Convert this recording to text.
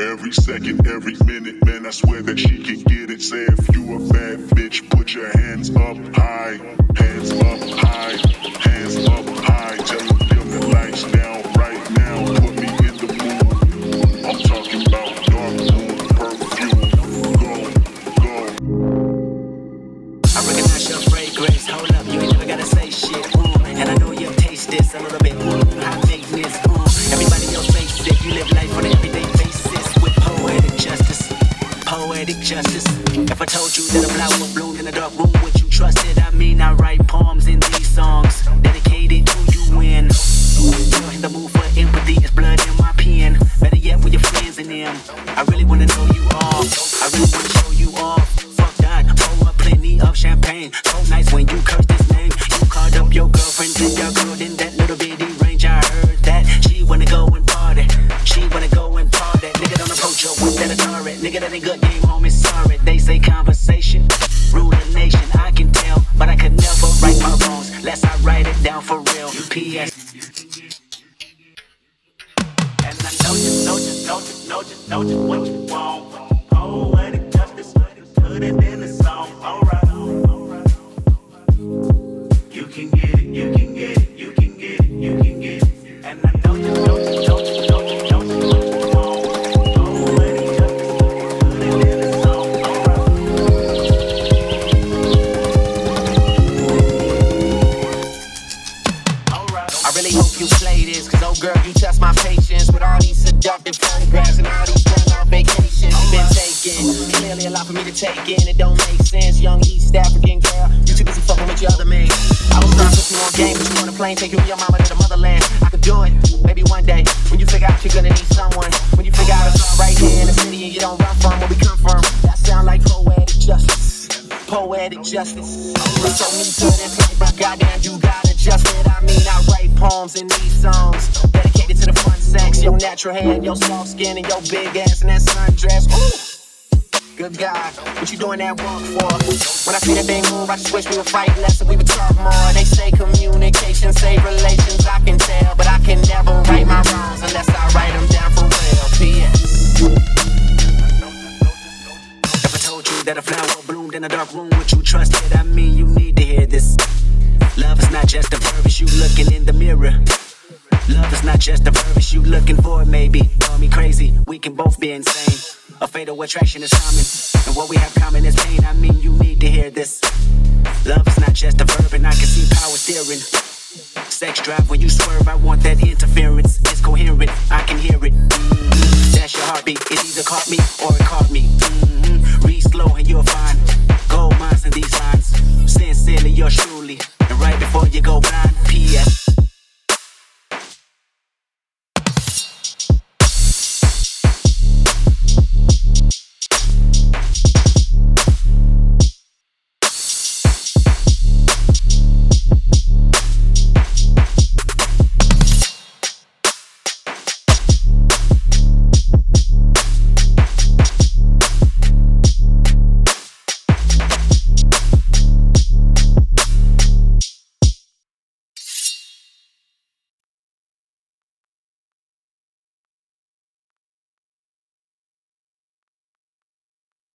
Every second, every minute, man, I swear that she can get it. Say if you a bad bitch, put your hands up high, hands up justice. If I told you that a flower bloomed in a dark room, would you trust it? I mean, I write poems in these songs dedicated to you. In the mood for empathy, it's blood in my pen. Better yet, with your friends in them. I really wanna know you all. I really wanna show you all. Fuck that. Pour up plenty of champagne. So nice when you curse this name. You called up your girlfriend and your girl in that little bitty range. I heard that she wanna go and party. She wanna go and party. Nigga don't approach her with that Atari. Nigga that ain't good P.S. And I know just, know just, know just, know just, know just what you want. Poetic justice, put it in girl, you test my patience with all these seductive photographs and all these fun on vacations you've been taking. Clearly a lot for me to take in, it don't make sense. Young East African girl, you too busy fucking with your other man. I was trying to put you on game, but you on a plane, take you and your mama to the motherland. I could do it, maybe one day, when you figure out you're gonna need someone. When you figure out it's all right here in the city and you don't run from where we come from. That sound like poetic justice. Poetic justice. Told me to this life, but goddamn, you gotta adjust it. I mean, I write poems in these songs dedicated to the fun sex, your natural hair, your soft skin, and your big ass and that sundress. Ooh. Good God, what you doing that work for? When I see that thing move, I just wish we would fight less and we would talk more. They say communication save relations, I can tell, but I can never right my wrongs unless I write them down for real. P.S. If I told you that a flower bloomed in a dark room, would you trust it? I mean, you need to hear this. Love is not just a verb, it's you looking in the mirror. Love is not just a verb, it's you looking for it, maybe. Call me crazy, we can both be insane. A fatal attraction is common, and what we have common is pain. I mean, you need to hear this. Love is not just a verb, and I can see power steering. Sex drive when you swerve, I want that interference. It's coherent, I can hear it. That's your heartbeat. It either caught me or it caught me. Mhm. Read slow and you'll find gold mines in these lines. Sincerely, yours truly. Before you go blind.